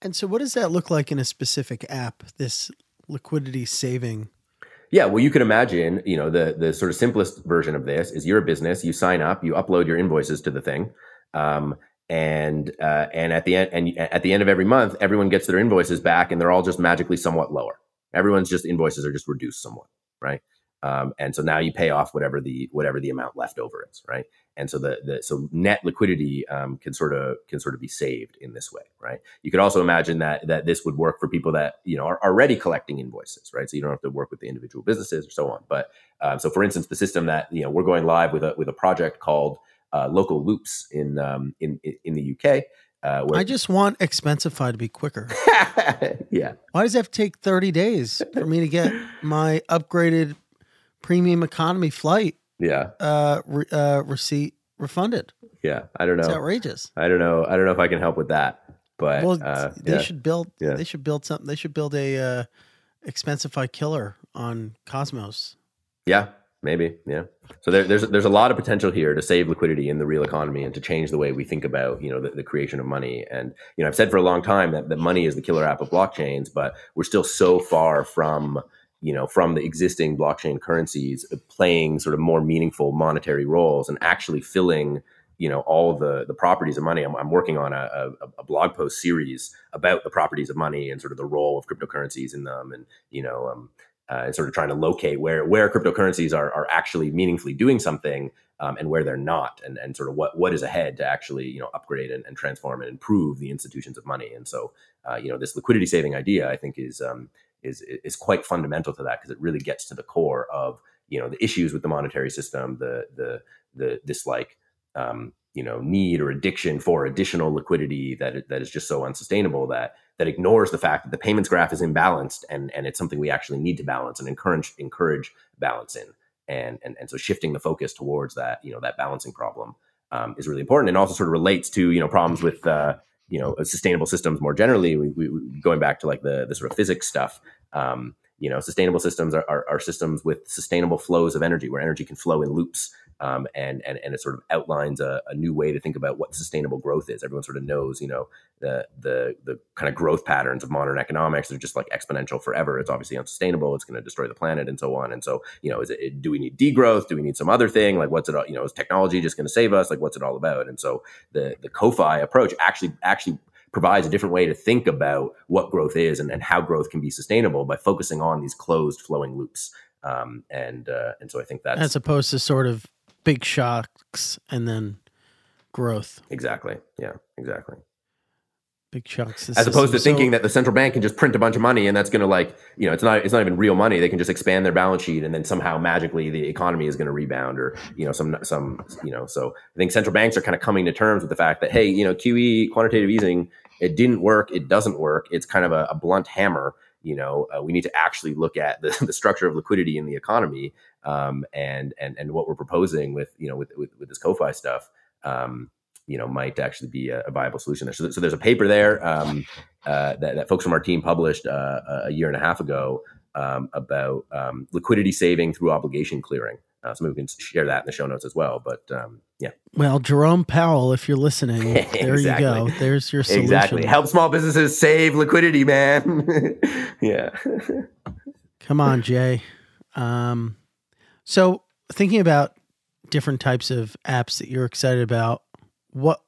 And so, what does that look like in a specific app? This liquidity saving. Yeah, well, you can imagine, you know, the the sort of simplest version of this is you're a business, you sign up, you upload your invoices to the thing, um, and uh, and at the end and at the end of every month, everyone gets their invoices back, and they're all just magically somewhat lower. Everyone's just invoices are just reduced somewhat, right? Um, and so now you pay off whatever the whatever the amount left over is, right? And so the, the so net liquidity um, can sort of can sort of be saved in this way, right? You could also imagine that that this would work for people that you know are already collecting invoices, right? So you don't have to work with the individual businesses or so on. But um, so, for instance, the system that you know we're going live with a with a project called uh, local loops in um, in in the UK. Uh, I just want Expensify to be quicker. yeah. Why does it have to take 30 days for me to get my upgraded premium economy flight? Yeah. Uh, re- uh, receipt refunded. Yeah. I don't know. It's outrageous. I don't know. I don't know if I can help with that. But well, uh, they yeah. should build. Yeah. They should build something. They should build a uh, Expensify killer on Cosmos. Yeah, maybe yeah. So there, there's there's a lot of potential here to save liquidity in the real economy and to change the way we think about you know the, the, creation of money. And you know i've said for a long time that, that money is the killer app of blockchains but we're still so far from you know from the existing blockchain currencies playing sort of more meaningful monetary roles and actually filling you know all the the properties of money. I'm, I'm working on a, a, a, blog post series about the properties of money and sort of the role of cryptocurrencies in them and you know um, uh, and sort of trying to locate where where cryptocurrencies are are actually meaningfully doing something um, and where they're not, and and sort of what what is ahead to actually you know upgrade and, and transform and improve the institutions of money. And so uh, you know this liquidity saving idea, I think, is um, is is quite fundamental to that because it really gets to the core of you know the issues with the monetary system, the the the this like um, you know need or addiction for additional liquidity that that is just so unsustainable that that ignores the fact that the payments graph is imbalanced and and it's something we actually need to balance and encourage encourage balance in and and and so shifting the focus towards that you know that balancing problem um, is really important and also sort of relates to you know problems with uh, you know sustainable systems more generally. We, we, going back to like the the sort of physics stuff um, you know sustainable systems are, are, are systems with sustainable flows of energy where energy can flow in loops um, and, and and it sort of outlines a, a, new way to think about what sustainable growth is. Everyone sort of knows, you know, the the the kind of growth patterns of modern economics are just like exponential forever. It's obviously unsustainable. It's going to destroy the planet and so on. And so, you know, is it do we need degrowth? Do we need some other thing? Like, what's it? You know, is technology just going to save us? Like, what's it all about? And so, the the CoFi approach actually actually provides a different way to think about what growth is and, and how growth can be sustainable by focusing on these closed flowing loops. Um, and uh, and so I think that's as opposed to sort of big shocks and then growth. Exactly. Yeah, exactly. Big shocks. As opposed to thinking so, that the central bank can just print a bunch of money and that's going to like, you know, it's not it's not even real money. They can just expand their balance sheet and then somehow magically the economy is going to rebound or, you know, some some, you know, so I think central banks are kind of coming to terms with the fact that hey, you know, QE quantitative easing it didn't work, it doesn't work. It's kind of a, a blunt hammer. You know, uh, we need to actually look at the, the structure of liquidity in the economy um, and and and what we're proposing with you know with with, with this CoFi stuff. Um, you know, might actually be a, a viable solution there. So, so, there's a paper there um, uh, that, that, folks from our team published uh, a year and a half ago um, about um, liquidity saving through obligation clearing. Uh, so maybe we can share that in the show notes as well. But um, yeah. Well, Jerome Powell, if you're listening, there you go. There's your solution. Exactly. Help small businesses save liquidity, man. yeah. Come on, Jay. Um, so thinking about different types of apps that you're excited about, what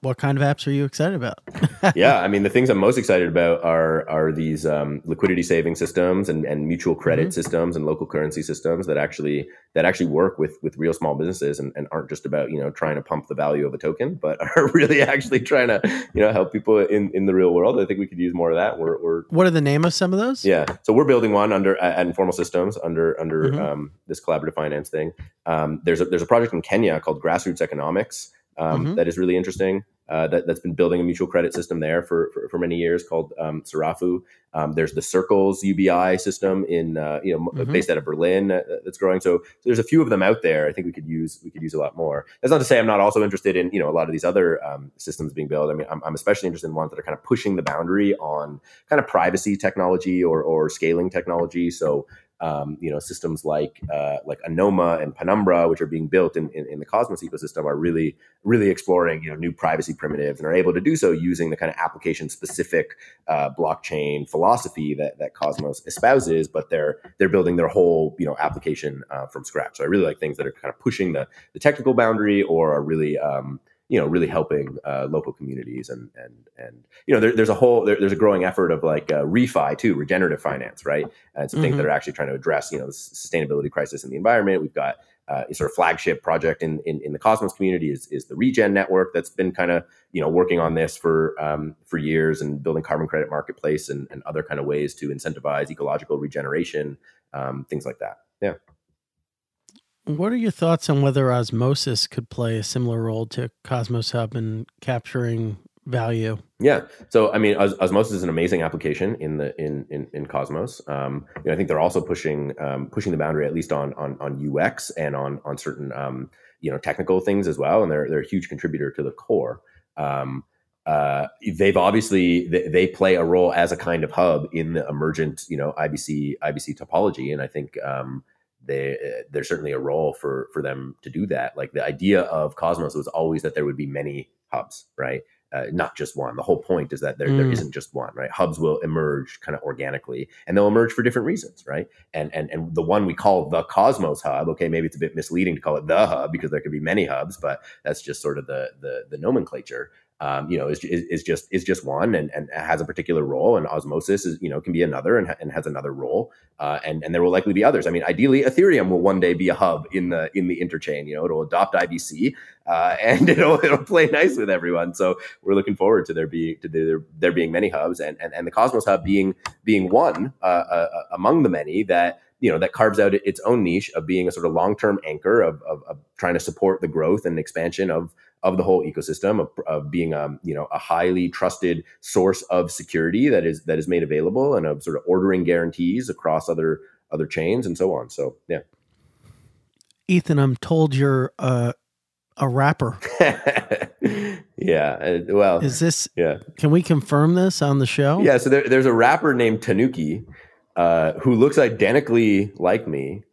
what kind of apps are you excited about? yeah, I mean, the things I'm most excited about are are these um, liquidity saving systems and, and mutual credit mm-hmm. systems and local currency systems that actually that actually work with with real small businesses and, and aren't just about you know trying to pump the value of a token, but are really actually trying to you know help people in, in the real world. I think we could use more of that. We're, we're what are the name of some of those? Yeah, so we're building one under at Informal Systems under under mm-hmm. um, this collaborative finance thing. Um, there's a, there's a project in Kenya called Grassroots Economics um, mm-hmm. that is really interesting. Uh, that, has been building a mutual credit system there for, for, for many years called um, Sarafu. Um, there's the Circles UBI system in uh, you know mm-hmm. based out of Berlin uh, that's growing. So, so, there's a few of them out there. I think we could use we could use a lot more. That's not to say I'm not also interested in you know a lot of these other um, systems being built. I mean, I'm, I'm, especially interested in ones that are kind of pushing the boundary on kind of privacy technology or or scaling technology. So um, you know, systems like uh, like Anoma and Penumbra, which are being built in, in, in, the Cosmos ecosystem, are really really exploring you know new privacy primitives and are able to do so using the kind of application specific uh, blockchain philosophy that that Cosmos espouses. But they're they're building their whole you know application uh, from scratch. So I really like things that are kind of pushing the the technical boundary or are really um, you know really helping uh, local communities and and and you know there, there's a whole there, there's a growing effort of like uh, refi too regenerative finance right and some mm-hmm. things that are actually trying to address you know the sustainability crisis in the environment we've got uh, a sort of flagship project in, in, in the Cosmos community is, is the Regen network that's been kind of you know working on this for um, for years and building carbon credit marketplace and, and other kind of ways to incentivize ecological regeneration, um, things like that. Yeah. What are your thoughts on whether Osmosis could play a similar role to Cosmos Hub in capturing value? Yeah. So I mean, Os- Osmosis is an amazing application in the in in, in Cosmos. Um, you know, I think they're also pushing um, pushing the boundary at least on on on UX and on on certain um, you know technical things as well, and they're they're a huge contributor to the core. Um, uh, they've obviously they, they, play a role as a kind of hub in the emergent you know IBC IBC topology, and I think um, they uh, there's certainly a role for for them to do that. Like the idea of Cosmos was always that there would be many hubs, right? Uh, not just one. The whole point is that there, mm. there isn't just one, right? Hubs will emerge kind of organically, and they'll emerge for different reasons, right? And and and the one we call the Cosmos Hub, okay, maybe it's a bit misleading to call it the hub because there could be many hubs, but that's just sort of the the, the nomenclature um, you know, is, is, is, just is just one and, and has a particular role, and Osmosis is you know can be another and, and has another role, uh, and and there will likely be others. I mean, ideally, Ethereum will one day be a hub in the in the interchain. You know, it'll adopt IBC uh, and it'll it'll play nice with everyone. So we're looking forward to there being to there, there being many hubs, and, and and the Cosmos Hub being being one uh, uh among the many that you know that carves out its own niche of being a sort of long-term anchor of, of, of, trying to support the growth and expansion of of the whole ecosystem of, of being um, you know a highly trusted source of security that is that is made available and of sort of ordering guarantees across other other chains and so on. So yeah. Ethan, I'm told you're uh, a rapper. yeah. Uh, well, is this? Yeah. Can we confirm this on the show? Yeah. So there, there's a rapper named Tanuki uh, who looks identically like me,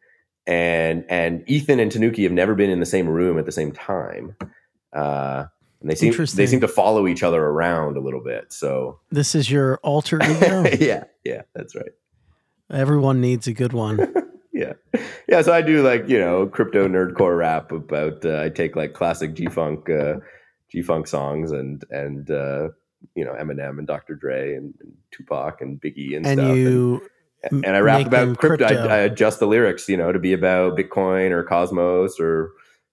and and Ethan and Tanuki have never been in the same room at the same time. Uh, and they seem they seem to follow each other around a little bit. So this is your alter ego. yeah, yeah, that's right. Everyone needs a good one. yeah, yeah. So I do like you know crypto nerdcore rap about. Uh, I take like classic G funk uh, G funk songs and and uh, you know Eminem and Dr. Dre and, and Tupac and Biggie and, and stuff. You and, and I rap about crypto. crypto. I, I, adjust the lyrics, you know, to be about Bitcoin or Cosmos or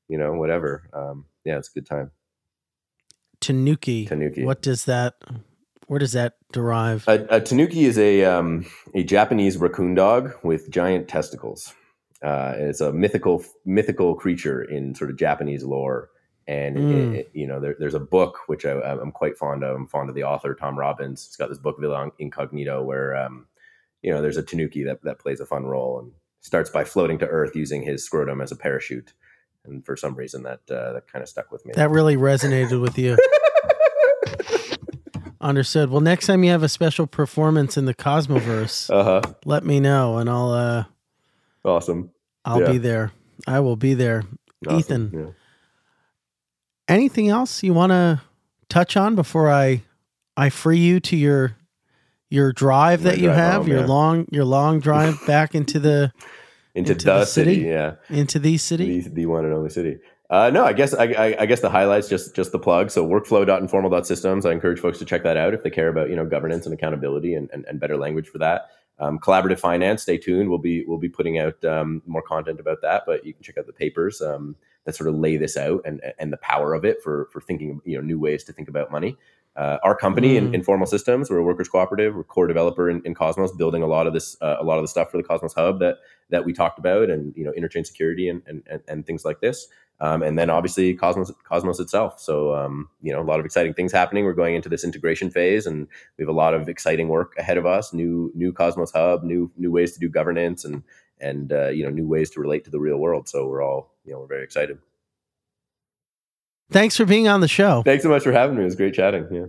you know whatever. Um, yeah, it's a good time. Tanuki. Tanuki. What does that? Where does that derive? A, a tanuki is a um, a Japanese raccoon dog with giant testicles. Uh, it's a mythical mythical creature in sort of Japanese lore, And Mm. it, it- you know, there, there's a book which I, I'm quite fond of. I'm fond of the author Tom Robbins. He's got this book Villa Incognito, where um, you know there's a Tanuki that that plays a fun role and starts by floating to Earth using his scrotum as a parachute. And for some reason, that uh, that kind of stuck with me. That really resonated with you. Understood. Well, next time you have a special performance in the Cosmoverse, uh huh. let me know and I'll uh Awesome. I'll Yeah. be there. I will be there. Awesome. Ethan. Yeah. Anything else you want to touch on before I I free you to your your drive My that you drive have, home, your yeah. long your long drive back into the Into, Into the, the city. city? yeah. into the city? the, the one and only city. Uh, no, I guess I, I, I guess the highlights just just the plug. So workflow.informal.systems. I encourage folks to check that out if they care about you know governance and accountability and, and, and better language for that. Um, collaborative finance. Stay tuned. We'll be we'll be putting out um, more content about that. But you can check out the papers um, that sort of lay this out and and the power of it for for thinking you know new ways to think about money. Uh, our company in Mm. Informal Systems, we're a workers cooperative. We're core developer in, in Cosmos, building a lot of this, uh, a lot of the stuff for the Cosmos Hub that that we talked about, and you know, interchain security and and, and, things like this. Um, and then obviously Cosmos Cosmos itself. So um, you know, a lot of exciting things happening. We're going into this integration phase, and we have a lot of exciting work ahead of us. New new Cosmos Hub, new new ways to do governance, and and uh, you know, new ways to relate to the real world. So we're all you know, we're very excited. Thanks for being on the show. Thanks so much for having me. It was great chatting. Yeah.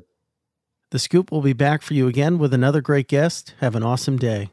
The Scoop will be back for you again with another great guest. Have an awesome day.